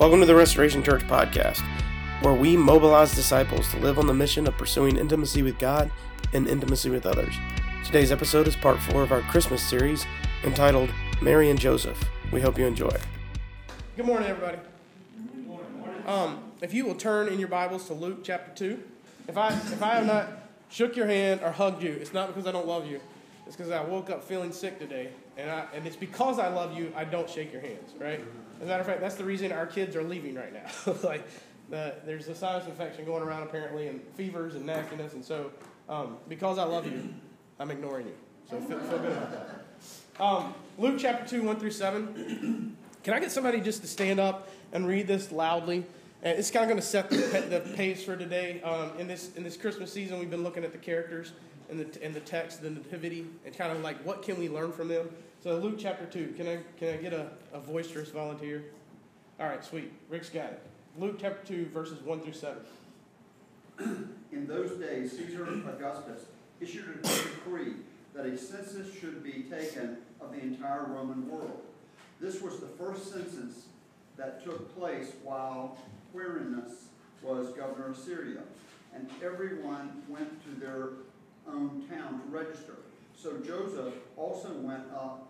Welcome to the Restoration Church podcast, where we mobilize disciples to live on the mission of pursuing intimacy with God and intimacy with others. Today's episode is part four of our Christmas series entitled Mary and Joseph. We hope you enjoy. Good morning, everybody. Um, if you will turn in your Bibles to Luke chapter 2. If I, if I have not shook your hand or hugged you, it's not because I don't love you. It's because I woke up feeling sick today. And, I, and it's because I love you, I don't shake your hands, right? As a matter of fact, that's the reason our kids are leaving right now. like, uh, there's a sinus infection going around apparently, and fevers and nastiness. And so, um, because I love you, I'm ignoring you. So feel, feel good about that. Um, Luke chapter 2, 1 through 7. Can I get somebody just to stand up and read this loudly? It's kind of going to set the, the pace for today. Um, in this in this Christmas season, we've been looking at the characters and the and the text, the nativity, and kind of like what can we learn from them. So Luke chapter two. Can I can I get a, a boisterous volunteer? All right, sweet. Rick's got it. Luke chapter two, verses one through seven. In those days, Caesar Augustus issued a decree that a census should be taken of the entire Roman world. This was the first census that took place while Quirinus was governor of Syria, and everyone went to their own town to register. So Joseph also went up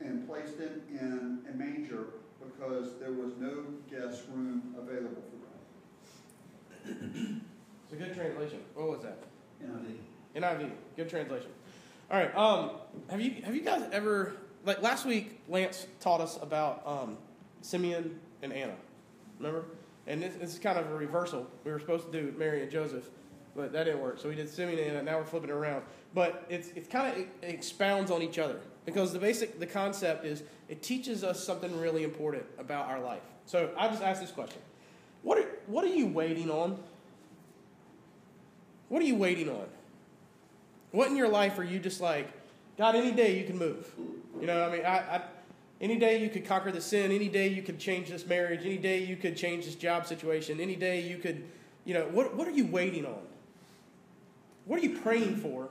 and placed him in a manger because there was no guest room available for them. It's a good translation. What was that? NIV. NIV. Good translation. All right. Um, have you have you guys ever like last week? Lance taught us about um, Simeon and Anna. Remember? And this, this, is kind of a reversal. We were supposed to do Mary and Joseph, but that didn't work. So we did Simeon and Now we're flipping it around. But it's, it's kind of it expounds on each other because the basic the concept is it teaches us something really important about our life. So I just asked this question: What are what are you waiting on? What are you waiting on? What in your life are you just like, God? Any day you can move. You know, I mean, I, I any day you could conquer the sin. Any day you could change this marriage. Any day you could change this job situation. Any day you could, you know, what, what are you waiting on? What are you praying for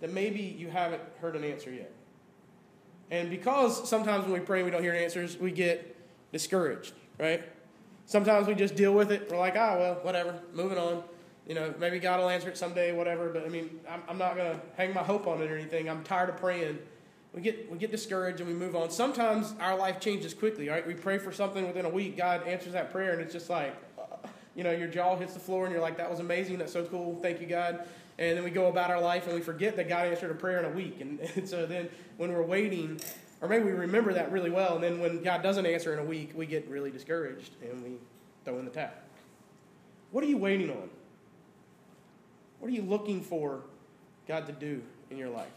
that maybe you haven't heard an answer yet? And because sometimes when we pray and we don't hear answers, we get discouraged, right? Sometimes we just deal with it. We're like, ah, well, whatever, moving on. You know, maybe God will answer it someday, whatever. But I mean, I'm, I'm not going to hang my hope on it or anything. I'm tired of praying we get we get discouraged and we move on. Sometimes our life changes quickly, right? We pray for something within a week, God answers that prayer, and it's just like, you know, your jaw hits the floor, and you're like, "That was amazing. That's so cool. Thank you, God." And then we go about our life, and we forget that God answered a prayer in a week, and, and so then when we're waiting, or maybe we remember that really well, and then when God doesn't answer in a week, we get really discouraged and we throw in the towel. What are you waiting on? What are you looking for God to do in your life?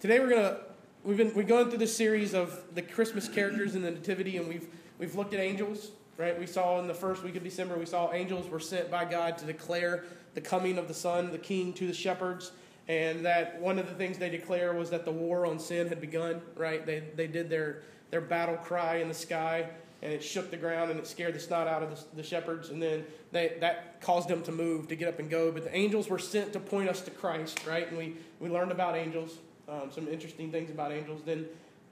Today we're gonna we've been we're going through this series of the Christmas characters in the Nativity, and we've we've looked at angels. Right, we saw in the first week of December, we saw angels were sent by God to declare the coming of the Son, the King, to the shepherds, and that one of the things they declare was that the war on sin had begun. Right, they they did their their battle cry in the sky, and it shook the ground and it scared the snot out of the, the, shepherds and then they, that caused them to move to get up and go but the angels were sent to point us to christ right and we, we learned about angels um, some interesting things about angels. Then,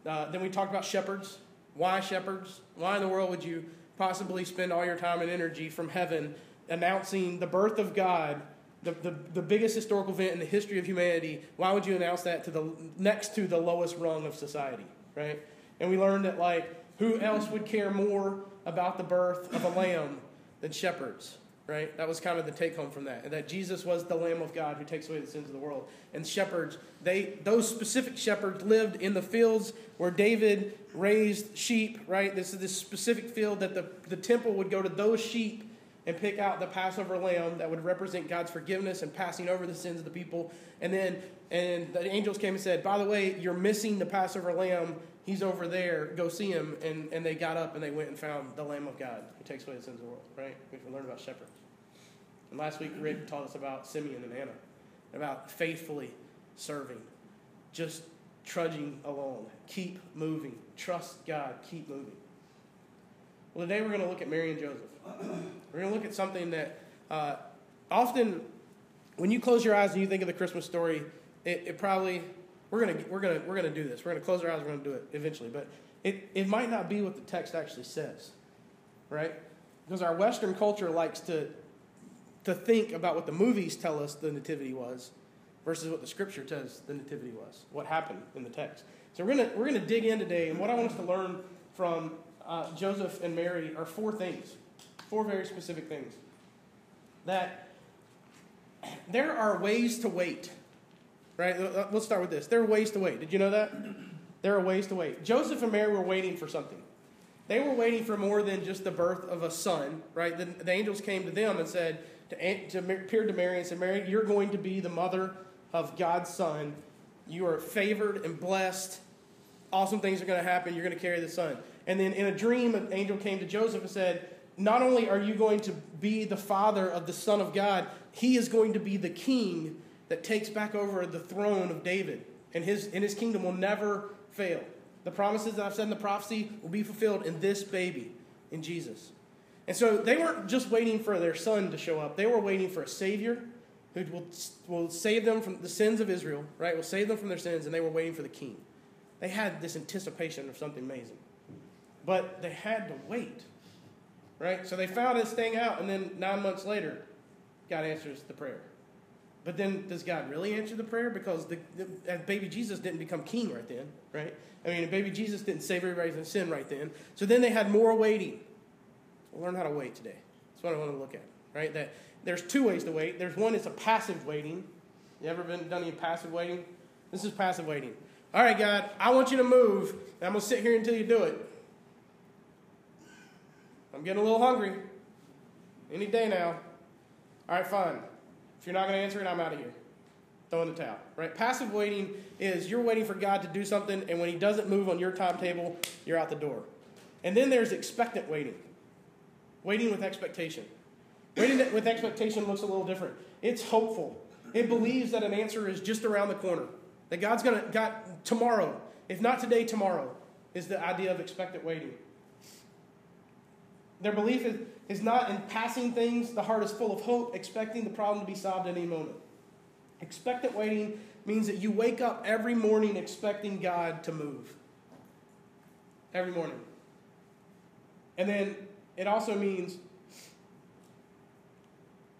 uh, then we talked about shepherds. Why shepherds? Why in the world would you possibly spend all your time and energy from heaven announcing the birth of God, the, the, the biggest historical event in the history of humanity? Why would you announce that to the next to the lowest rung of society, right? And we learned that like who else would care more about the birth of a lamb than shepherds? Right? That was kind of the take home from that. and That Jesus was the Lamb of God who takes away the sins of the world. And shepherds, they those specific shepherds lived in the fields where David raised sheep, right? This is this specific field that the, the temple would go to those sheep and pick out the Passover lamb that would represent God's forgiveness and passing over the sins of the people. And then and the angels came and said, by the way, you're missing the Passover lamb He's over there. Go see him. And, and they got up and they went and found the Lamb of God who takes away the sins of the world, right? We learned about shepherds. And last week, Rick taught us about Simeon and Anna, about faithfully serving, just trudging along. Keep moving. Trust God. Keep moving. Well, today we're going to look at Mary and Joseph. We're going to look at something that uh, often, when you close your eyes and you think of the Christmas story, it, it probably we're gonna we're gonna we're gonna do this. We're gonna close our eyes. We're gonna do it eventually, but it it might not be what the text actually says, right? Because our Western culture likes to to think about what the movies tell us the nativity was, versus what the Scripture says the nativity was, what happened in the text. So we're gonna we're gonna dig in today, and what I want us to learn from uh, Joseph and Mary are four things, four very specific things. That there are ways to wait right? Let's start with this. There are ways to wait. Did you know that? There are ways to wait. Joseph and Mary were waiting for something. They were waiting for more than just the birth of a son, right? The, the angels came to them and said, to, to, appeared to Mary and said, Mary, you're going to be the mother of God's son. You are favored and blessed. Awesome things are going to happen. You're going to carry the son. And then in a dream, an angel came to Joseph and said, Not only are you going to be the father of the Son of God, he is going to be the king that takes back over the throne of David, and his, and his kingdom will never fail. The promises that I've said in the prophecy will be fulfilled in this baby, in Jesus. And so they weren't just waiting for their son to show up, they were waiting for a Savior who will, will save them from the sins of Israel, right? Will save them from their sins, and they were waiting for the king. They had this anticipation of something amazing. But they had to wait, right? So they found this thing out, and then nine months later, God answers the prayer. But then, does God really answer the prayer? Because the, the baby Jesus didn't become king right then, right? I mean, baby Jesus didn't save everybody from sin right then. So then they had more waiting. We'll learn how to wait today. That's what I want to look at, right? That there's two ways to wait. There's one, it's a passive waiting. You ever been done any passive waiting? This is passive waiting. All right, God, I want you to move, and I'm to sit here until you do it. I'm getting a little hungry. Any day now. All right, fine. If you're not going to answer it, I'm out of here. Throw in the towel, right? Passive waiting is you're waiting for God to do something, and when He doesn't move on your timetable, you're out the door. And then there's expectant waiting, waiting with expectation. Waiting with expectation looks a little different. It's hopeful. It believes that an answer is just around the corner. That God's going to, God, tomorrow, if not today, tomorrow, is the idea of expectant waiting. Their belief is, is not in passing things. The heart is full of hope, expecting the problem to be solved any moment. Expectant waiting means that you wake up every morning expecting God to move. Every morning. And then it also means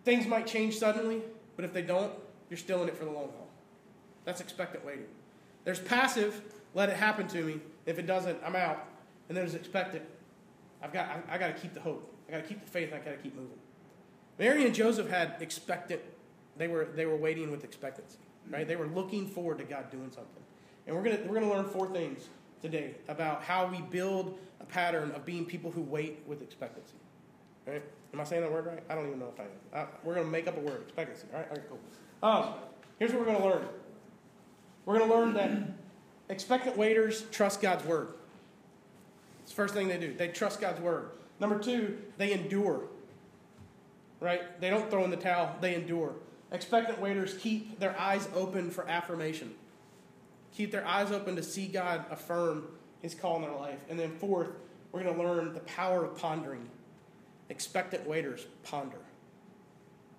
things might change suddenly, but if they don't, you're still in it for the long haul. That's expectant waiting. There's passive, let it happen to me. If it doesn't, I'm out. And there's expectant, I've got, I, I got to keep the hope. I got to keep the faith. And I got to keep moving. Mary and Joseph had expectant. They were they were waiting with expectancy, right? They were looking forward to God doing something. And we're gonna we're gonna learn four things today about how we build a pattern of being people who wait with expectancy. Right? Am I saying that word right? I don't even know if I am. We're gonna make up a word, expectancy. All right. All right. Cool. Um, here's what we're gonna learn. We're gonna learn that expectant waiters trust God's word. It's the first thing they do. They trust God's word. Number two, they endure. Right? They don't throw in the towel, they endure. Expectant waiters keep their eyes open for affirmation. Keep their eyes open to see God affirm his call in their life. And then fourth, we're going to learn the power of pondering. Expectant waiters ponder.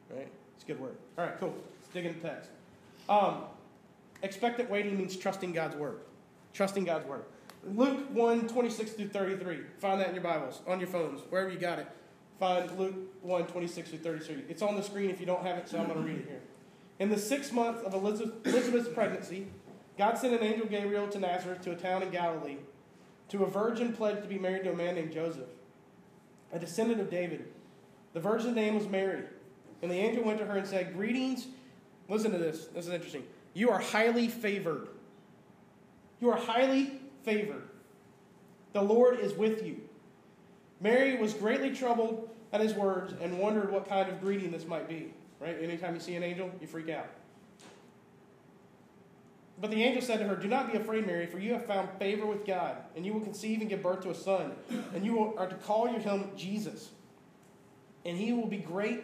Right? It's a good word. All right, cool. Let's dig into the text. Um, expectant waiting means trusting God's word. Trusting God's word. Luke 1 26 through 33. Find that in your Bibles, on your phones, wherever you got it. Find Luke 1 26 through 33. It's on the screen if you don't have it, so I'm going to read it here. In the sixth month of Elizabeth's pregnancy, God sent an angel Gabriel to Nazareth to a town in Galilee to a virgin pledged to be married to a man named Joseph, a descendant of David. The virgin's name was Mary. And the angel went to her and said, Greetings. Listen to this. This is interesting. You are highly favored. You are highly favored. The Lord is with you. Mary was greatly troubled at his words and wondered what kind of greeting this might be. Right? Anytime you see an angel, you freak out. but the angel said to her, Do not be afraid, Mary, for you have found favor with God, and you will conceive and give birth to a son, and you are to call your him Jesus. And he will be great.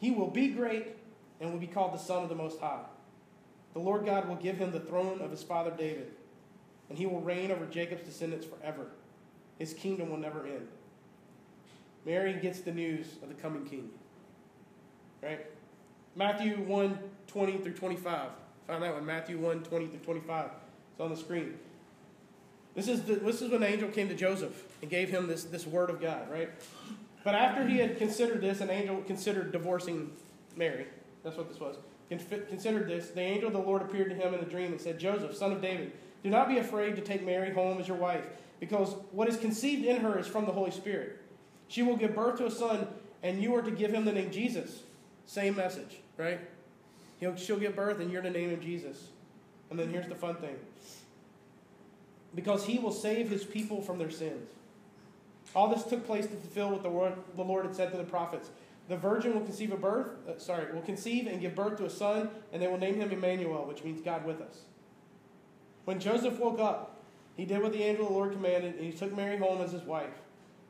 He will be great and will be called the Son of the Most High. The Lord God will give him the throne of his father David, and he will reign over Jacob's descendants forever. His kingdom will never end. Mary gets the news of the coming king. Right? Matthew 1 20 through 25. Find that one. Matthew 1 20 through 25. It's on the screen. This is, the, this is when the angel came to Joseph and gave him this, this word of God, right? But after he had considered this, an angel considered divorcing Mary. That's what this was. Considered this, the angel of the Lord appeared to him in a dream and said, Joseph, son of David, do not be afraid to take Mary home as your wife, because what is conceived in her is from the Holy Spirit. She will give birth to a son, and you are to give him the name Jesus. Same message, right? He'll, she'll give birth, and you're to name him Jesus. And then here's the fun thing because he will save his people from their sins. All this took place to fulfill what the, word, the Lord had said to the prophets. The virgin will conceive a birth, uh, sorry, will conceive and give birth to a son, and they will name him Emmanuel, which means God with us. When Joseph woke up, he did what the angel of the Lord commanded, and he took Mary home as his wife.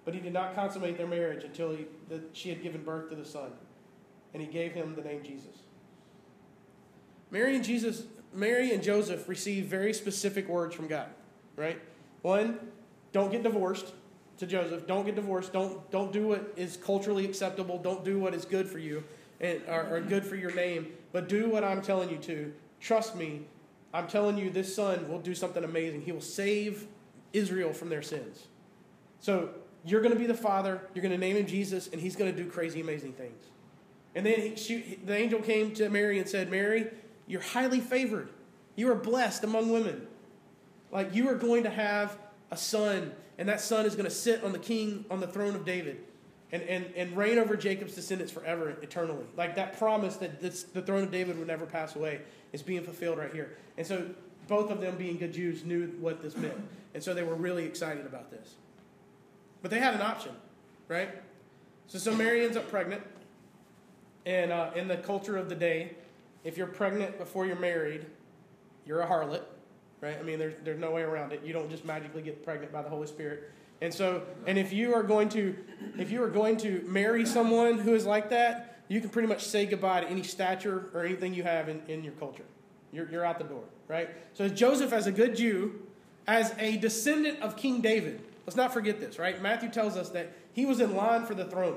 But he did not consummate their marriage until he, she had given birth to the son, and he gave him the name Jesus. Mary and Jesus, Mary and Joseph received very specific words from God, right? One, don't get divorced to Joseph, don't get divorced. Don't, don't do what is culturally acceptable. Don't do what is good for you and, or, or good for your name, but do what I'm telling you to. Trust me, I'm telling you, this son will do something amazing. He will save Israel from their sins. So you're going to be the father, you're going to name him Jesus, and he's going to do crazy, amazing things. And then he, she, the angel came to Mary and said, Mary, you're highly favored. You are blessed among women. Like you are going to have a son and that son is going to sit on the king on the throne of David and, and, and reign over Jacob's descendants forever, eternally. Like that promise that this, the throne of David would never pass away is being fulfilled right here. And so both of them, being good Jews, knew what this meant. And so they were really excited about this. But they had an option, right? So, so Mary ends up pregnant. And uh, in the culture of the day, if you're pregnant before you're married, you're a harlot right? I mean, there's, there's no way around it. You don't just magically get pregnant by the Holy Spirit. And so, and if you are going to, if you are going to marry someone who is like that, you can pretty much say goodbye to any stature or anything you have in, in your culture. You're, you're out the door, right? So Joseph, as a good Jew, as a descendant of King David, let's not forget this, right? Matthew tells us that he was in line for the throne,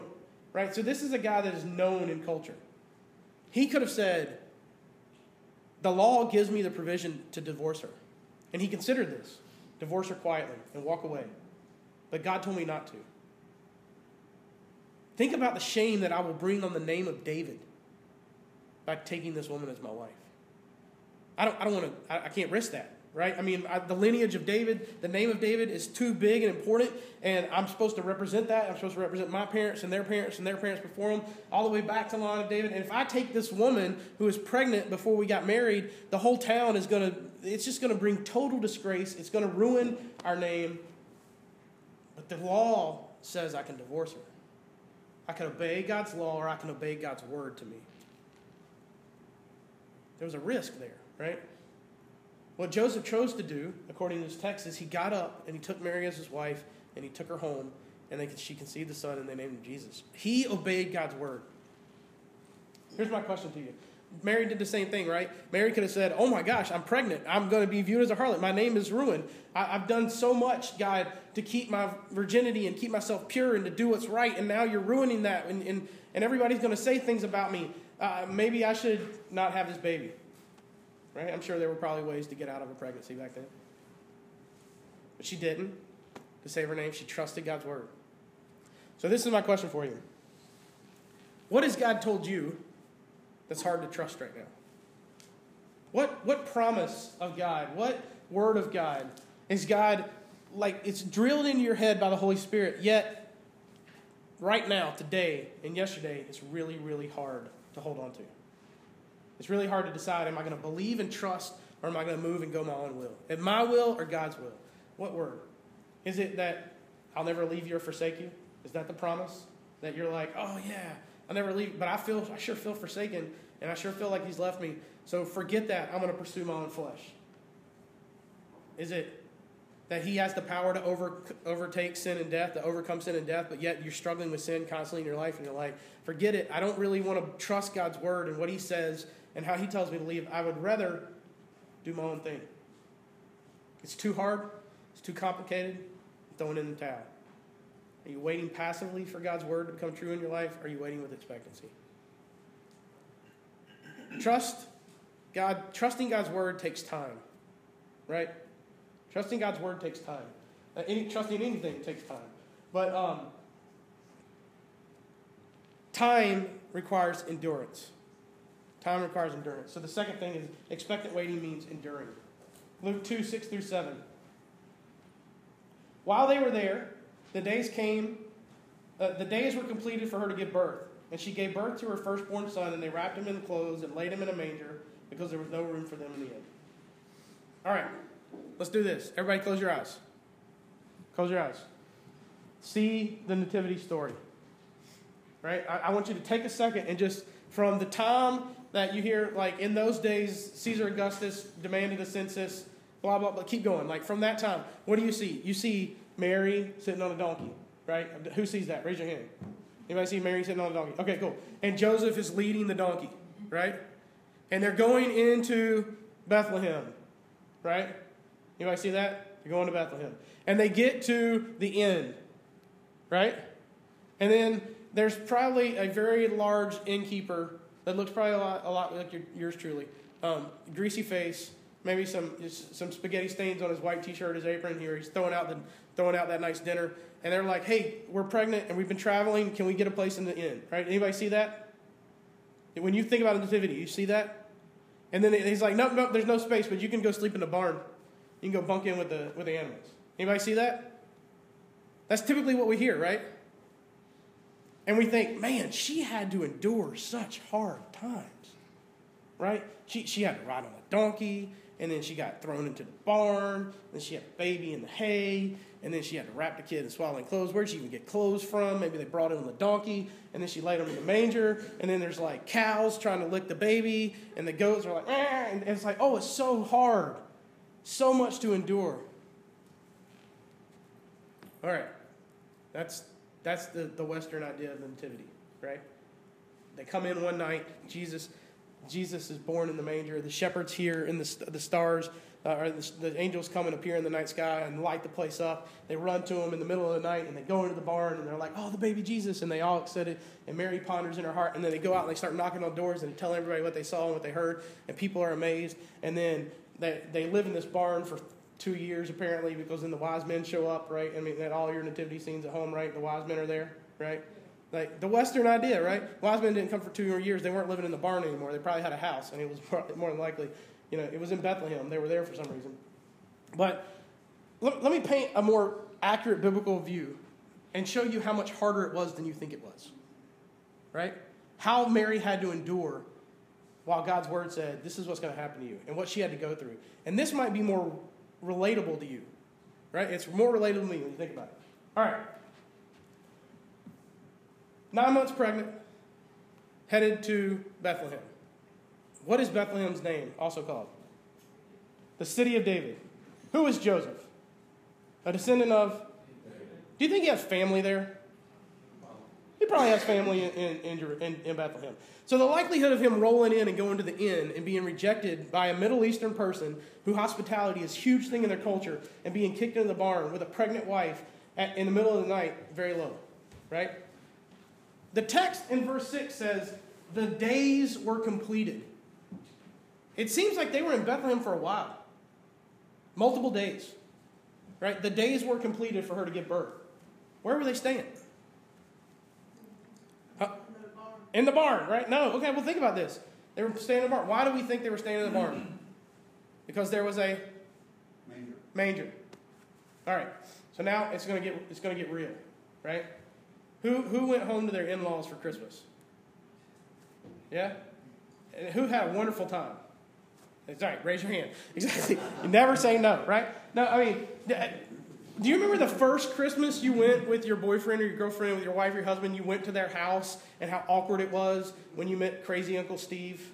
right? So this is a guy that is known in culture. He could have said, the law gives me the provision to divorce her. And he considered this divorce her quietly and walk away. But God told me not to. Think about the shame that I will bring on the name of David by taking this woman as my wife. I don't, I don't want to, I, I can't risk that right? I mean, I, the lineage of David, the name of David is too big and important, and I'm supposed to represent that. I'm supposed to represent my parents and their parents and their parents before them, all the way back to the line of David. And if I take this woman who is pregnant before we got married, the whole town is going to, it's just going to bring total disgrace. It's going to ruin our name. But the law says I can divorce her. I can obey God's law or I can obey God's word to me. There was a risk there, right? What Joseph chose to do, according to this text, is he got up and he took Mary as his wife and he took her home and they, she conceived the son and they named him Jesus. He obeyed God's word. Here's my question to you. Mary did the same thing, right? Mary could have said, Oh my gosh, I'm pregnant. I'm going to be viewed as a harlot. My name is ruined. I, have done so much, God, to keep my virginity and keep myself pure and to do what's right, and now you're ruining that, and, and, and everybody's going to say things about me. Uh, maybe I should not have this baby. Right? I'm sure there were probably ways to get out of a pregnancy back then. But she didn't. To save her name, she trusted God's word. So, this is my question for you What has God told you that's hard to trust right now? What, what promise of God, what word of God is God like it's drilled into your head by the Holy Spirit, yet right now, today, and yesterday, it's really, really hard to hold on to? It's really hard to decide am I going to believe and trust or am I going to move and go my own will? Am my will or God's will? What word? Is it that I'll never leave you or forsake you? Is that the promise? That you're like, oh yeah, I'll never leave. But I feel, I sure feel forsaken, and I sure feel like he's left me. So forget that. I'm going to pursue my own flesh. Is it that he has the power to over, overtake sin and death, to overcome sin and death, but yet you're struggling with sin constantly in your life, and you're like, forget it. I don't really want to trust God's word and what he says and how he tells me to leave. I would rather do my own thing. It's too hard, it's too complicated. I'm throwing in the towel. Are you waiting passively for God's word to become true in your life? Or are you waiting with expectancy? Trust God, trusting God's word takes time, right? Trusting God's word takes time. Uh, any, trusting anything takes time. But um, time requires endurance. Time requires endurance. So the second thing is expectant waiting means enduring. Luke 2 6 through 7. While they were there, the days came, uh, the days were completed for her to give birth. And she gave birth to her firstborn son, and they wrapped him in clothes and laid him in a manger because there was no room for them in the inn. All right, let's do this. Everybody, close your eyes. Close your eyes. See the nativity story. Right? I, I want you to take a second and just, from the time that you hear, like in those days, Caesar Augustus demanded a census, blah, blah, blah, keep going. Like from that time, what do you see? You see Mary sitting on a donkey, right? Who sees that? Raise your hand. Anybody see Mary sitting on a donkey? Okay, cool. And Joseph is leading the donkey, right? And they're going into Bethlehem, right? Anybody see that? They're going to Bethlehem. And they get to the end, right? And then there's probably a very large innkeeper that looks probably a lot, a lot like your, yours truly. Um, greasy face, maybe some some spaghetti stains on his white t-shirt, his apron here. He's throwing out the throwing out that nice dinner, and they're like, "Hey, we're pregnant and we've been traveling. Can we get a place in the inn?" Right? Anybody see that? When you think about a nativity, you see that? And then he's like, "Nope, nope. There's no space, but you can go sleep in the barn. You can go bunk in with the with the animals." Anybody see that? That's typically what we hear, right? And we think, man, she had to endure such hard times, right? She, she had to ride on a donkey, and then she got thrown into the barn, then she had a baby in the hay, and then she had to wrap the kid in swaddling clothes. Where'd she even get clothes from? Maybe they brought him on the donkey, and then she laid him in the manger, and then there's like cows trying to lick the baby, and the goats are like, eh, and it's like, oh, it's so hard, so much to endure. All right, that's that's the, the Western idea of the nativity, right? They come in one night, Jesus, Jesus is born in the manger. The shepherds hear in the, the stars, uh, or the, the, angels come and appear in the night sky and light the place up. They run to him in the middle of the night and they go into the barn and they're like, oh, the baby Jesus. And they all excited. And Mary ponders in her heart. And then they go out and they start knocking on doors and telling everybody what they saw and what they heard. And people are amazed. And then they, they live in this barn for two years apparently because then the wise men show up, right? I mean, at all your nativity scenes at home, right? The wise men are there, right? Like the Western idea, right? Wise men didn't come for two more years. They weren't living in the barn anymore. They probably had a house, and it was more than likely, you know, it was in Bethlehem. They were there for some reason. But let, let me paint a more accurate biblical view and show you how much harder it was than you think it was, right? How Mary had to endure while God's word said, This is what's going to happen to you, and what she had to go through. And this might be more relatable to you, right? It's more relatable to me when you think about it. All right. Nine months pregnant, headed to Bethlehem. What is Bethlehem's name also called? The city of David. Who is Joseph? A descendant of. Do you think he has family there? He probably has family in, in, in, Bethlehem. So the likelihood of him rolling in and going to the inn and being rejected by a Middle Eastern person who hospitality is a huge thing in their culture and being kicked into the barn with a pregnant wife at, in the middle of the night, very low, right? The text in verse 6 says, the days were completed. It seems like they were in Bethlehem for a while, multiple days, right? The days were completed for her to give birth. Where were they staying? In the barn, right? No. Okay, well, think about this. They were staying in the barn. Why do we think they were staying in the barn? Because there was a manger. Manger. All right. So now it's going to get it's going to get real, right? Who who went home to their in-laws for Christmas? Yeah. And who had a wonderful time? Right. Raise your hand. Exactly. You never say no, right? No, I mean, Do you remember the first Christmas you went with your boyfriend or your girlfriend, with your wife or your husband? You went to their house and how awkward it was when you met crazy Uncle Steve,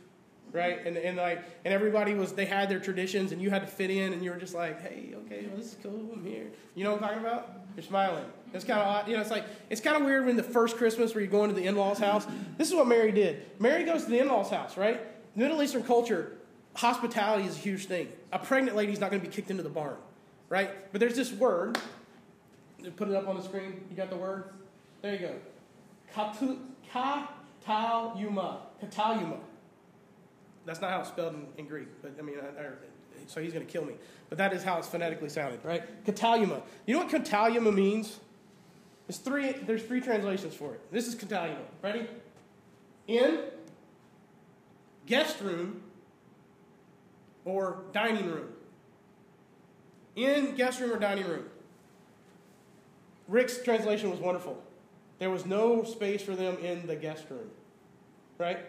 right? And, and like and everybody was they had their traditions and you had to fit in and you were just like, hey, okay, well, this is cool. I'm here. You know what I'm talking about? You're smiling. It's kind of odd. You know, it's like it's kind of weird when the first Christmas where you're going to the in-laws' house. This is what Mary did. Mary goes to the in-laws' house, right? Middle Eastern culture, hospitality is a huge thing. A pregnant lady's not going to be kicked into the barn, right? But there's this word. Put it up on the screen. You got the word? There you go. Katalyuma. Katalyuma. That's not how it's spelled in, in Greek, but I mean, I, I, so he's going to kill me. But that is how it's phonetically sounded, right? Katalyuma. You know what katalyuma means? There's three, there's three translations for it. This is katalyuma. Ready? Inn, guest room, or dining room. Inn guest room or dining room. Rick's translation was wonderful. There was no space for them in the guest room. Right?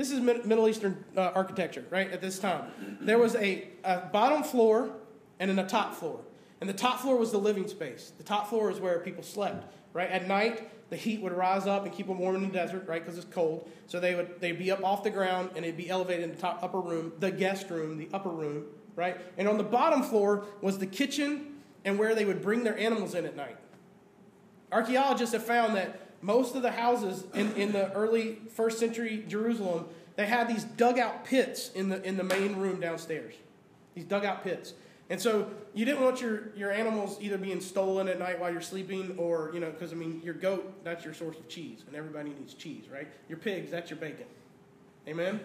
This is Middle Eastern uh, architecture, right, at this time. There was a, a bottom floor and then a top floor. And the top floor was the living space. The top floor is where people slept, right? At night, the heat would rise up and keep them warm in the desert, right? Because it's cold. So they would they'd be up off the ground and it'd be elevated in the top upper room, the guest room, the upper room, right? And on the bottom floor was the kitchen and where they would bring their animals in at night. Archaeologists have found that most of the houses in, in the early first century Jerusalem, they had these dugout pits in the in the main room downstairs. These dugout pits. And so you didn't want your, your animals either being stolen at night while you're sleeping or, you know, because I mean, your goat, that's your source of cheese, and everybody needs cheese, right? Your pigs, that's your bacon. Amen?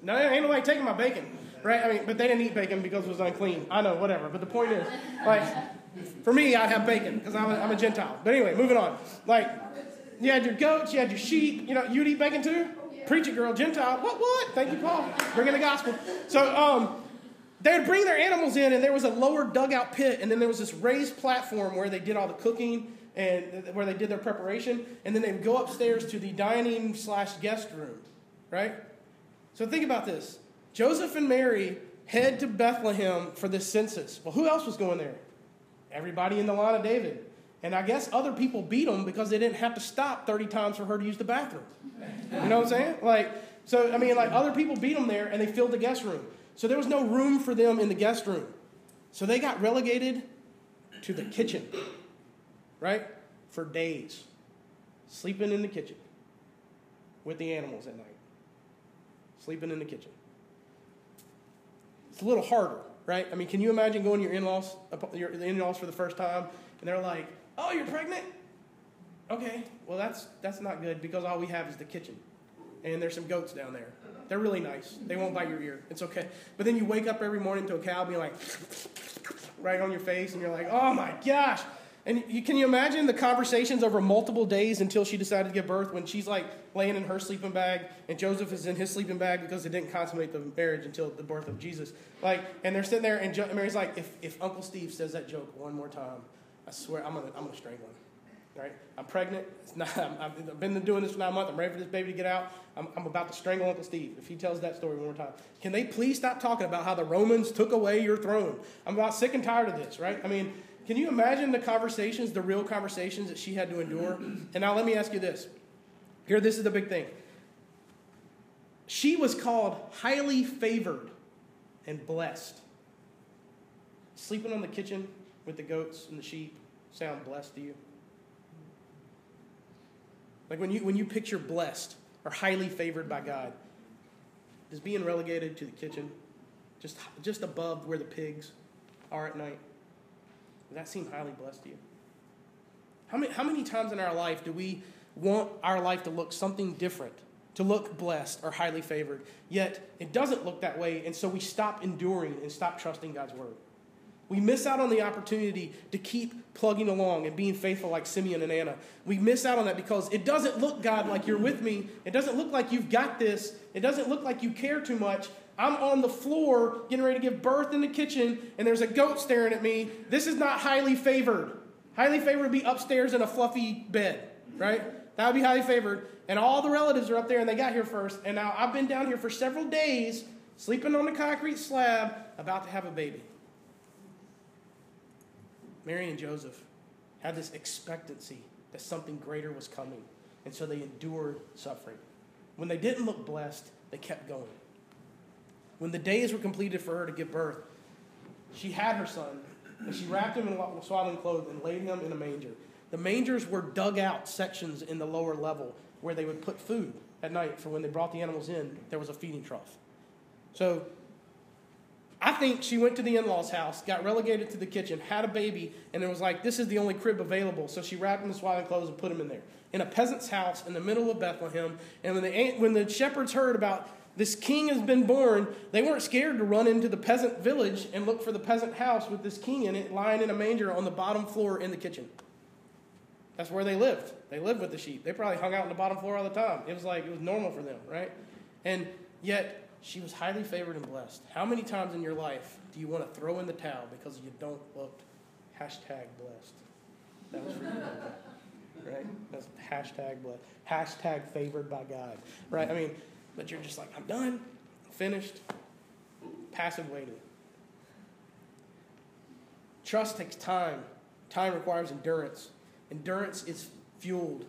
No, ain't nobody taking my bacon, right? I mean, but they didn't eat bacon because it was unclean. I know, whatever. But the point is, like, for me, I'd have bacon because I'm, I'm a Gentile. But anyway, moving on. Like, you had your goats, you had your sheep. You know, you'd eat bacon too? Preach it, girl. Gentile. What, what? Thank you, Paul. Bringing the gospel. So, um, they would bring their animals in, and there was a lower dugout pit, and then there was this raised platform where they did all the cooking and where they did their preparation, and then they would go upstairs to the dining slash guest room, right? So think about this: Joseph and Mary head to Bethlehem for this census. Well, who else was going there? Everybody in the line of David. And I guess other people beat them because they didn't have to stop 30 times for her to use the bathroom. You know what I'm saying? Like, so, I mean, like, other people beat them there and they filled the guest room. So there was no room for them in the guest room. So they got relegated to the kitchen, right? For days. Sleeping in the kitchen with the animals at night. Sleeping in the kitchen. It's a little harder, right? I mean, can you imagine going to your in laws, your in laws for the first time, and they're like, oh, you're pregnant? Okay, well, that's, that's not good because all we have is the kitchen. And there's some goats down there. They're really nice. They won't bite your ear. It's okay. But then you wake up every morning to a cow being like right on your face, and you're like, oh my gosh. And you, can you imagine the conversations over multiple days until she decided to give birth when she's like laying in her sleeping bag and Joseph is in his sleeping bag because they didn't consummate the marriage until the birth of Jesus. Like, and they're sitting there and jo- Mary's like, if, if Uncle Steve says that joke one more time, I swear I'm gonna, I'm gonna strangle him right? I'm pregnant. It's Not, i have been doing this for nine months. I'm ready for this baby to get out. I'm, I'm, about to strangle Uncle Steve if he tells that story one more time. Can they please stop talking about how the Romans took away your throne? I'm about sick and tired of this, right? I mean, can you imagine the conversations, the real conversations that she had to endure? And now let me ask you this. Here, this is the big thing. She was called highly favored and blessed. Sleeping on the kitchen with the goats and the sheep sound blessed to you? Like when you, when you picture blessed or highly favored by God, does being relegated to the kitchen, just, just above where the pigs are at night, does that seem highly blessed to you? How many, how many times in our life do we want our life to look something different, to look blessed or highly favored, yet it doesn't look that way, and so we stop enduring and stop trusting God's word? We miss out on the opportunity to keep plugging along and being faithful like Simeon and Anna. We miss out on that because it doesn't look, God, like you're with me. It doesn't look like you've got this. It doesn't look like you care too much. I'm on the floor getting ready to give birth in the kitchen, and there's a goat staring at me. This is not highly favored. Highly favored would be upstairs in a fluffy bed, right? That would be highly favored. And all the relatives are up there, and they got here first. And now I've been down here for several days, sleeping on the concrete slab, about to have a baby. Mary and Joseph had this expectancy that something greater was coming. And so they endured suffering. When they didn't look blessed, they kept going. When the days were completed for her to give birth, she had her son, and she wrapped him in swaddling clothes and laid him in a manger. The mangers were dug out sections in the lower level where they would put food at night for when they brought the animals in, there was a feeding trough. So I think she went to the in law's house, got relegated to the kitchen, had a baby, and it was like, this is the only crib available. So she wrapped him in swaddling clothes and put him in there. In a peasant's house in the middle of Bethlehem. And when the, when the shepherds heard about this king has been born, they weren't scared to run into the peasant village and look for the peasant house with this king in it lying in a manger on the bottom floor in the kitchen. That's where they lived. They lived with the sheep. They probably hung out on the bottom floor all the time. It was like, it was normal for them, right? And yet, she was highly favored and blessed. How many times in your life do you want to throw in the towel because you don't look hashtag blessed? That was for you, right? That's hashtag blessed. Hashtag favored by God, right? I mean, but you're just like, I'm done, I'm finished, passive waiting. Trust takes time. Time requires endurance. Endurance is fueled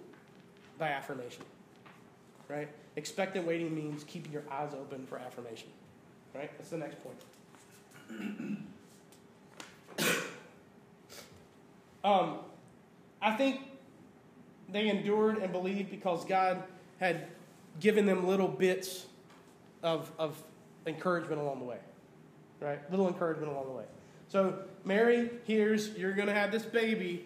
by affirmation, right? Expectant waiting means keeping your eyes open for affirmation. Right? That's the next point. um, I think they endured and believed because God had given them little bits of, of encouragement along the way. Right? Little encouragement along the way. So Mary hears you're going to have this baby.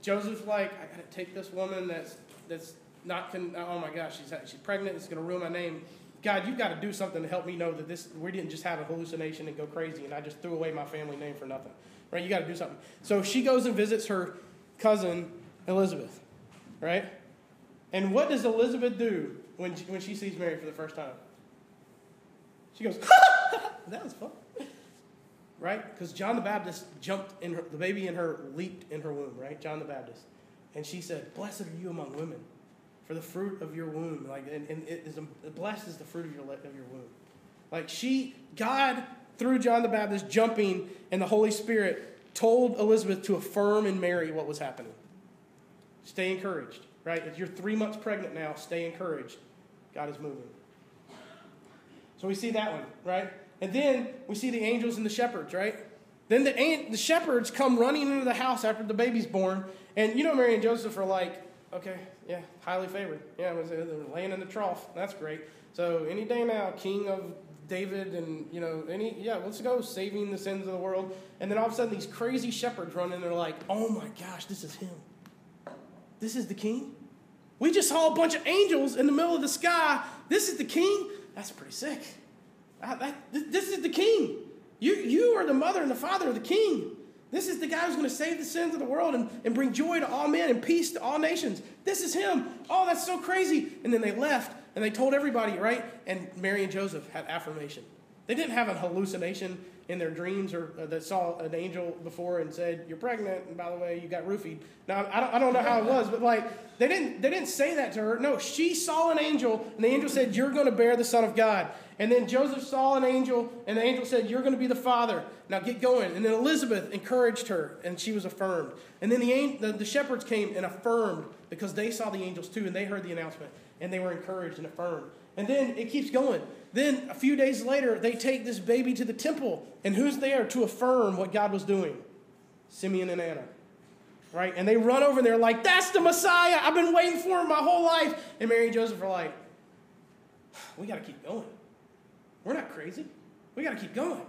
Joseph's like, I got to take this woman that's that's not con- oh my gosh, she's she's pregnant. It's going to ruin my name. God, you've got to do something to help me know that this we didn't just have a hallucination and go crazy, and I just threw away my family name for nothing. Right? You got to do something. So she goes and visits her cousin Elizabeth. Right? And what does Elizabeth do when she, when she sees Mary for the first time? She goes, "That was fun." Right? Because John the Baptist jumped in her, the baby in her leaped in her womb. Right? John the Baptist, and she said, "Blessed are you among women." for the fruit of your womb. Like, and, and it is blessed is the fruit of your of your womb. Like she, God through John the Baptist jumping, and the Holy Spirit told Elizabeth to affirm in Mary what was happening. Stay encouraged, right? If you're three months pregnant now, stay encouraged. God is moving. So we see that one, right? And then we see the angels and the shepherds, right? Then the, the shepherds come running into the house after the baby's born. And you know, Mary and Joseph are like, okay, yeah, highly favored. Yeah, uh, they're laying in the trough. That's great. So any day now, king of David and, you know, any, yeah, let's go saving the sins of the world. And then all of a sudden these crazy shepherds run in they're like, oh my gosh, this is him. This is the king? We just saw a bunch of angels in the middle of the sky. This is the king? That's pretty sick. I, that, this is the king. You, you are the mother and the father of the king. This is the guy who's going to save the sins of the world and, and bring joy to all men and peace to all nations. This is him. Oh, that's so crazy. And then they left and they told everybody, right? And Mary and Joseph had affirmation. They didn't have a hallucination in their dreams or uh, that saw an angel before and said, "You're pregnant," and by the way, you got roofied. Now I don't, I don't know how it was, but like they didn't they didn't say that to her. No, she saw an angel, and the angel said, "You're going to bear the Son of God." And then Joseph saw an angel, and the angel said, You're going to be the father. Now get going. And then Elizabeth encouraged her, and she was affirmed. And then the, the, the shepherds came and affirmed because they saw the angels too, and they heard the announcement, and they were encouraged and affirmed. And then it keeps going. Then a few days later, they take this baby to the temple. And who's there to affirm what God was doing? Simeon and Anna. Right? And they run over and they're like, That's the Messiah. I've been waiting for him my whole life. And Mary and Joseph are like, We got to keep going. We're not crazy. We got to keep going.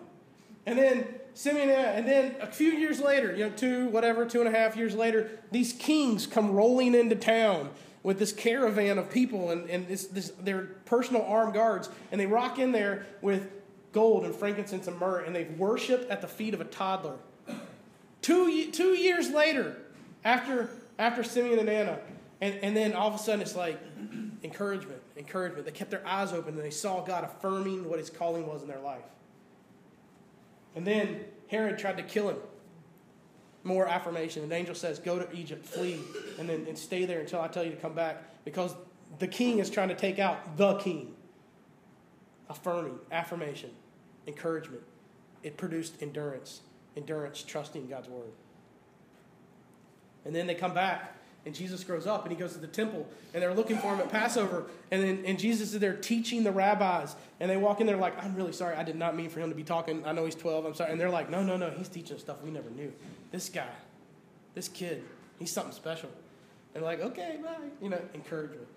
And then Simeon, and then a few years later, you know, two, whatever, two and a half years later, these kings come rolling into town with this caravan of people and, and this, this, their personal armed guards, and they rock in there with gold and frankincense and myrrh, and they've worshiped at the feet of a toddler. Two, two years later, after, after Simeon and Anna, and, and then all of a sudden it's like encouragement, encouragement. They kept their eyes open and they saw God affirming what his calling was in their life. And then Herod tried to kill him. More affirmation. And the angel says, Go to Egypt, flee, and then and stay there until I tell you to come back. Because the king is trying to take out the king. Affirming, affirmation, encouragement. It produced endurance. Endurance, trusting God's word. And then they come back, and Jesus grows up, and he goes to the temple, and they're looking for him at Passover. And then and Jesus is there teaching the rabbis, and they walk in there like, I'm really sorry, I did not mean for him to be talking. I know he's 12, I'm sorry. And they're like, no, no, no, he's teaching stuff we never knew. This guy, this kid, he's something special. And they're like, okay, bye. You know, encouragement.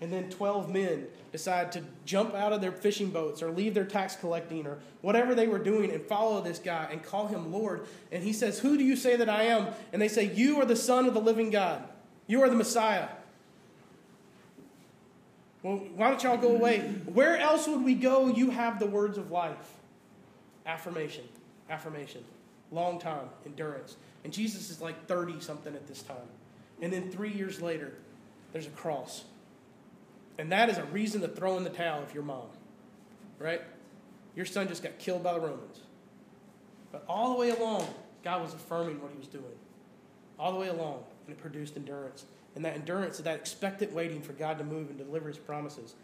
And then 12 men decide to jump out of their fishing boats or leave their tax collecting or whatever they were doing and follow this guy and call him Lord. And he says, Who do you say that I am? And they say, You are the Son of the living God. You are the Messiah. Well, why don't y'all go away? Where else would we go? You have the words of life. Affirmation, affirmation, long time, endurance. And Jesus is like 30 something at this time. And then three years later, there's a cross. And that is a reason to throw in the towel if you're mom, right? Your son just got killed by the Romans. But all the way along, God was affirming what he was doing. All the way along, and it produced endurance. And that endurance, that expectant waiting for God to move and deliver his promises,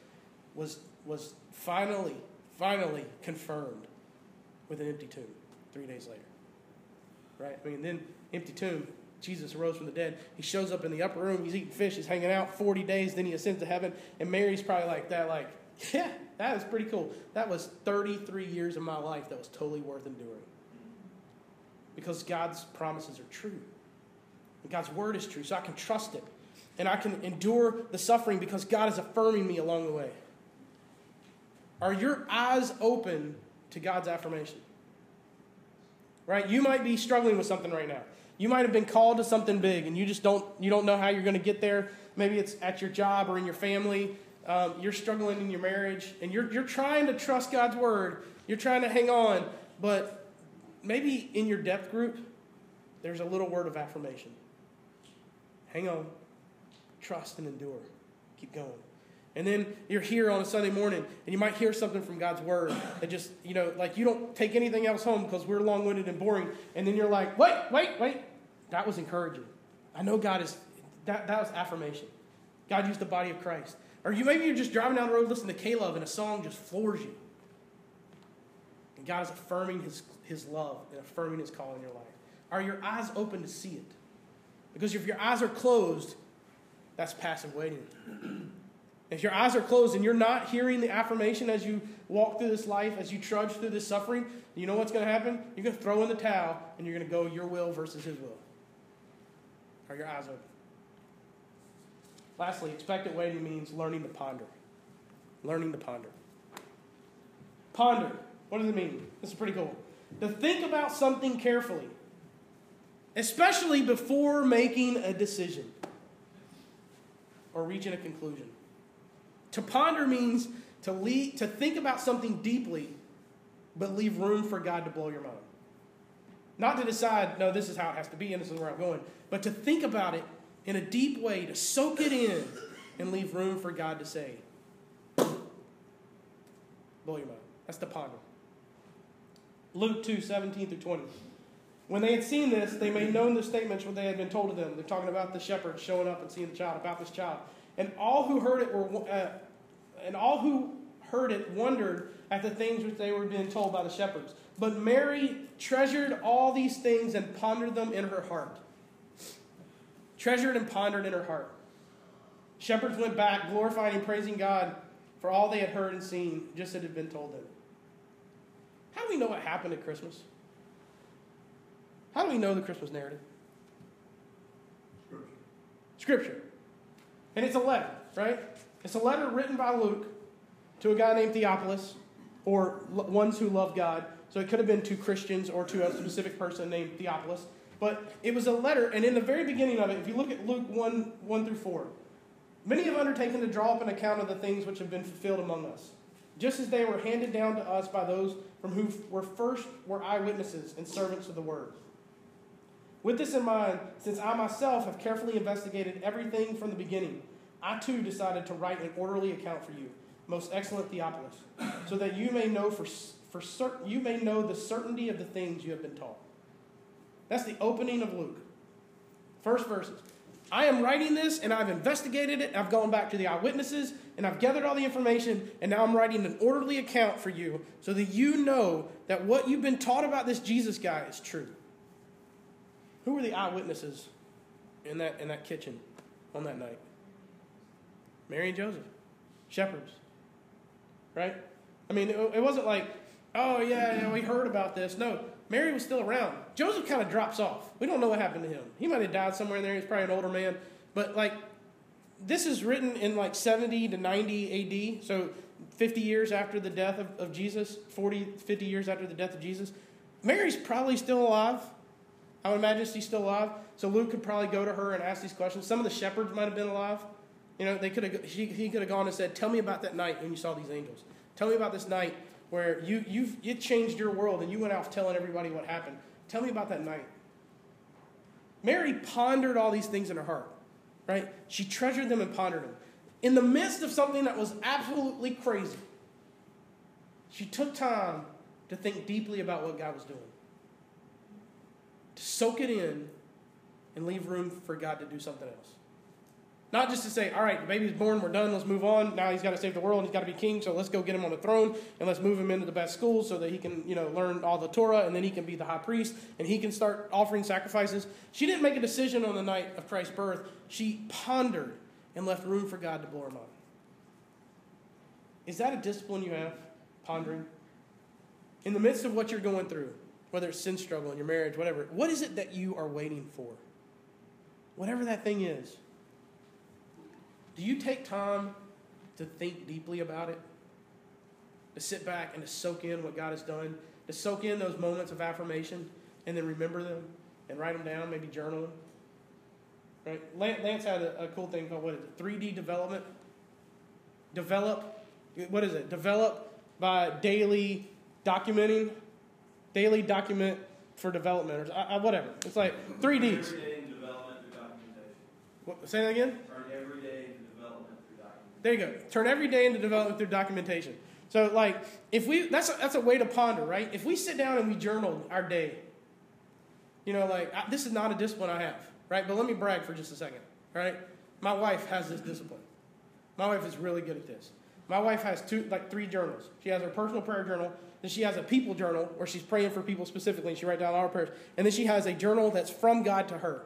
was, was finally, finally confirmed with an empty tomb three days later. Right? I mean, then empty tomb, Jesus arose from the dead. He shows up in the upper room. He's eating fish. He's hanging out 40 days. Then he ascends to heaven. And Mary's probably like that, like, yeah, that was pretty cool. That was 33 years of my life that was totally worth enduring. Because God's promises are true. And God's word is true. So I can trust it. And I can endure the suffering because God is affirming me along the way. Are your eyes open to God's affirmation? Right? You might be struggling with something right now. You might have been called to something big and you just don't you don't know how you're going to get there. Maybe it's at your job or in your family. Um, you're struggling in your marriage and you're, you're trying to trust God's word. You're trying to hang on, but maybe in your depth group, there's a little word of affirmation. Hang on, trust and endure. Keep going. And then you're here on a Sunday morning and you might hear something from God's word that just, you know, like you don't take anything else home because we're long winded and boring. And then you're like, wait, wait, wait. That was encouraging. I know God is, that, that was affirmation. God used the body of Christ. Or you maybe you're just driving down the road listening to K-LOVE and a song just floors you. And God is affirming his, his love and affirming his call in your life. Are your eyes open to see it? Because if your eyes are closed, that's passive waiting. If your eyes are closed and you're not hearing the affirmation as you walk through this life, as you trudge through this suffering, you know what's going to happen? You're going to throw in the towel and you're going to go your will versus his will. Are your eyes open? Lastly, expectant waiting means learning to ponder. Learning to ponder. Ponder. What does it mean? This is pretty cool. To think about something carefully, especially before making a decision or reaching a conclusion. To ponder means to, lead, to think about something deeply, but leave room for God to blow your mind. Not to decide, no, this is how it has to be and this is where I'm going, but to think about it in a deep way, to soak it in and leave room for God to say, blow your mind. That's the ponder. Luke 2 17 through 20. When they had seen this, they made known the statements what they had been told to them. They're talking about the shepherds showing up and seeing the child, about this child. And all who heard it were, uh, and all who heard it wondered at the things which they were being told by the shepherds. But Mary treasured all these things and pondered them in her heart. Treasured and pondered in her heart. Shepherds went back, glorifying and praising God for all they had heard and seen, just as it had been told them. How do we know what happened at Christmas? How do we know the Christmas narrative? Scripture. Scripture. And it's a letter, right? It's a letter written by Luke to a guy named Theophilus, or ones who love God. So it could have been to Christians or to a specific person named Theophilus. But it was a letter, and in the very beginning of it, if you look at Luke 1 1 through 4, many have undertaken to draw up an account of the things which have been fulfilled among us, just as they were handed down to us by those from who were first were eyewitnesses and servants of the word. With this in mind, since I myself have carefully investigated everything from the beginning, I too decided to write an orderly account for you, most excellent Theophilus, so that you may know for, for certain you may know the certainty of the things you have been taught. That's the opening of Luke. First verses. I am writing this and I've investigated it. I've gone back to the eyewitnesses and I've gathered all the information and now I'm writing an orderly account for you so that you know that what you've been taught about this Jesus guy is true. Who were the eyewitnesses in that, in that kitchen on that night? Mary and Joseph, shepherds, right? I mean, it, wasn't like, oh, yeah, yeah, we heard about this. No, Mary was still around. Joseph kind of drops off. We don't know what happened to him. He might have died somewhere in there. He's probably an older man. But, like, this is written in like 70 to 90 AD, so 50 years after the death of, of Jesus, 40, 50 years after the death of Jesus. Mary's probably still alive. I would imagine she's still alive. So Luke could probably go to her and ask these questions. Some of the shepherds might have been alive. You know, they could have, he, he could have gone and said, Tell me about that night when you saw these angels. Tell me about this night where you, you've, it changed your world and you went off telling everybody what happened. Tell me about that night. Mary pondered all these things in her heart, right? She treasured them and pondered them. In the midst of something that was absolutely crazy, she took time to think deeply about what God was doing, soak it in and leave room for God to do something else. Not just to say, all right, the baby's born, we're done, let's move on. Now he's got to save the world, and he's got to be king, so let's go get him on the throne and let's move him into the best schools so that he can, you know, learn all the Torah and then he can be the high priest and he can start offering sacrifices. She didn't make a decision on the night of Christ's birth. She pondered and left room for God to blow her mind. Is that a discipline you have? Pondering? In the midst of what you're going through, whether it's sin struggle in your marriage, whatever, what is it that you are waiting for? Whatever that thing is. Do you take time to think deeply about it? To sit back and to soak in what God has done? To soak in those moments of affirmation and then remember them and write them down, maybe journal them? Right? Lance had a, a cool thing called what is it? 3D development. Develop, what is it? Develop by daily documenting, daily document for development, or uh, whatever. It's like three Ds. Every day in development. What, say that again. Turn every day into development through documentation. There you go. Turn every day into development through documentation. So, like, if we that's a, that's a way to ponder, right? If we sit down and we journal our day, you know, like I, this is not a discipline I have, right? But let me brag for just a second, right? My wife has this discipline. My wife is really good at this. My wife has two, like three journals. She has her personal prayer journal, then she has a people journal where she's praying for people specifically, and she writes down all her prayers. And then she has a journal that's from God to her.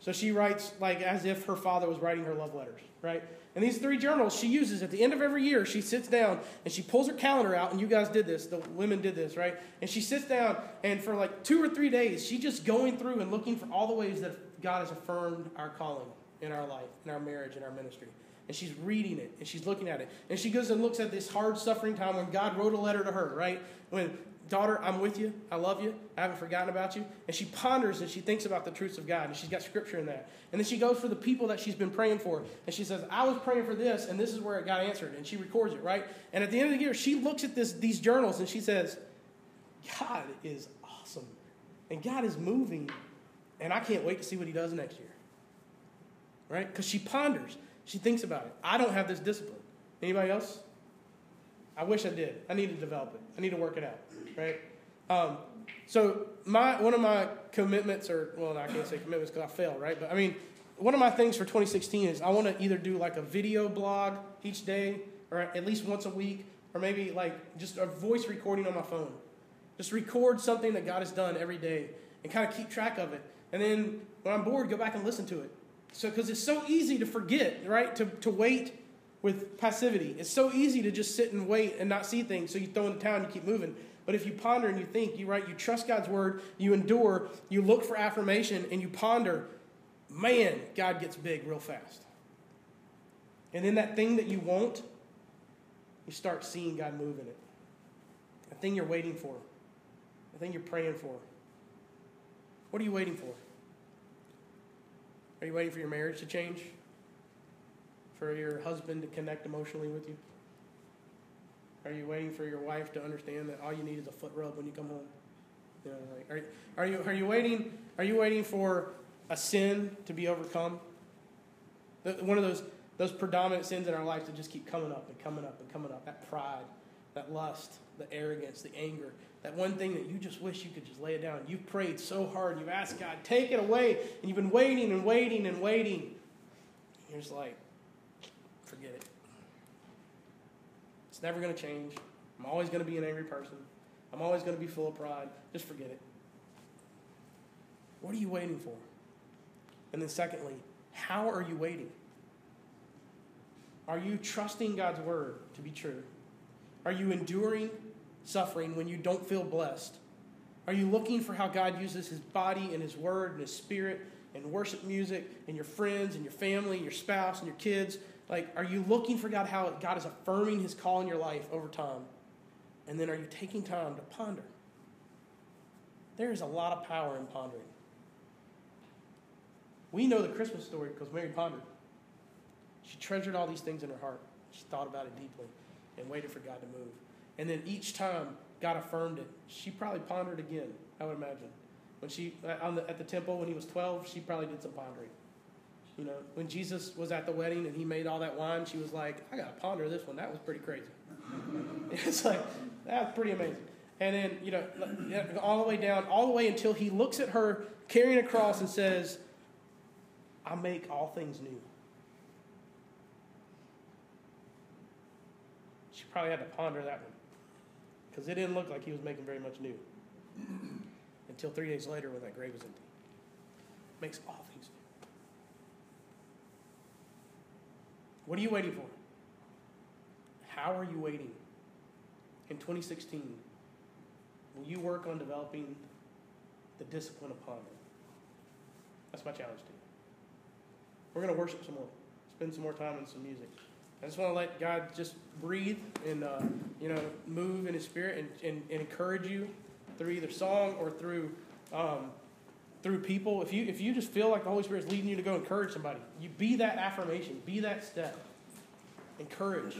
So she writes like as if her father was writing her love letters, right? And these three journals she uses at the end of every year. She sits down and she pulls her calendar out, and you guys did this, the women did this, right? And she sits down, and for like two or three days, she's just going through and looking for all the ways that God has affirmed our calling in our life, in our marriage, in our ministry. And she's reading it and she's looking at it. And she goes and looks at this hard suffering time when God wrote a letter to her, right? When daughter, I'm with you. I love you. I haven't forgotten about you. And she ponders and she thinks about the truths of God. And she's got scripture in that. And then she goes for the people that she's been praying for. And she says, I was praying for this, and this is where it got answered. And she records it, right? And at the end of the year, she looks at this, these journals and she says, God is awesome. And God is moving. And I can't wait to see what he does next year. Right? Because she ponders. She thinks about it. I don't have this discipline. Anybody else? I wish I did. I need to develop it. I need to work it out right? Um, so my one of my commitments, or well, I can't say commitments because I failed, right? But I mean, one of my things for 2016 is I want to either do like a video blog each day, or at least once a week, or maybe like just a voice recording on my phone. Just record something that God has done every day and kind of keep track of it. And then when I'm bored, go back and listen to it. So, because it's so easy to forget, right? To, to wait with passivity. It's so easy to just sit and wait and not see things. So you throw in the towel and you keep moving. But if you ponder and you think, you right, you trust God's word, you endure, you look for affirmation, and you ponder, man, God gets big real fast. And then that thing that you want, you start seeing God move in it. The thing you're waiting for, the thing you're praying for. What are you waiting for? Are you waiting for your marriage to change? For your husband to connect emotionally with you? Are you waiting for your wife to understand that all you need is a foot rub when you come home? You know, like, are, are, you, are, you waiting, are you waiting for a sin to be overcome? One of those, those predominant sins in our lives that just keep coming up and coming up and coming up. That pride, that lust, the arrogance, the anger. That one thing that you just wish you could just lay it down. You've prayed so hard. You've asked God, take it away. And you've been waiting and waiting and waiting. You're just like, forget it. It's never going to change. I'm always going to be an angry person. I'm always going to be full of pride. Just forget it. What are you waiting for? And then, secondly, how are you waiting? Are you trusting God's word to be true? Are you enduring suffering when you don't feel blessed? Are you looking for how God uses his body and his word and his spirit and worship music and your friends and your family and your spouse and your kids? Like, are you looking for God, how God is affirming his call in your life over time? And then are you taking time to ponder? There is a lot of power in pondering. We know the Christmas story because Mary pondered. She treasured all these things in her heart. She thought about it deeply and waited for God to move. And then each time God affirmed it, she probably pondered again, I would imagine. When she, uh, the, at the temple when he was 12, she probably did some pondering. You know, when Jesus was at the wedding and he made all that wine, she was like, I got to ponder this one. That was pretty crazy. it's like, that's pretty amazing. And then, you know, all the way down, all the way until he looks at her carrying a cross and says, I make all things new. She probably had to ponder that one because it didn't look like he was making very much new until three days later when that grave was empty. Makes all things new. What are you waiting for? How are you waiting? In 2016, will you work on developing the discipline of pondering? That's my challenge to you. We're going to worship some more, spend some more time in some music. I just want to let God just breathe and uh, you know move in His Spirit and, and, and, encourage you through either song or through um, through people. If you if you just feel like the Holy Spirit is leading you to go encourage somebody, you be that affirmation, be that step. Encourage,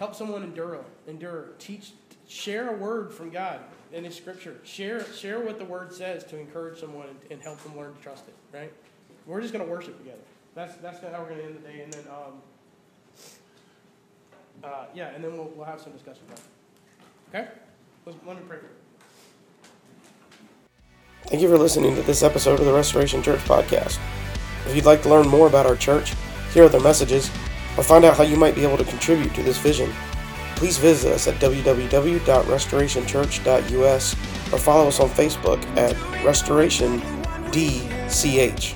help someone endure, endure, teach, share a word from God in His Scripture. Share share what the Word says to encourage someone and, and help them learn to trust it. Right? We're just going to worship together. That's that's how we're going to end the day, and then. Um, uh, yeah, and then we'll, we'll have some discussion about it. Okay? Let's, let me pray for you. Thank you for listening to this episode of the Restoration Church podcast. If you'd like to learn more about our church, hear other messages, or find out how you might be able to contribute to this vision, please visit us at www.restorationchurch.us or follow us on Facebook at Restoration DCH.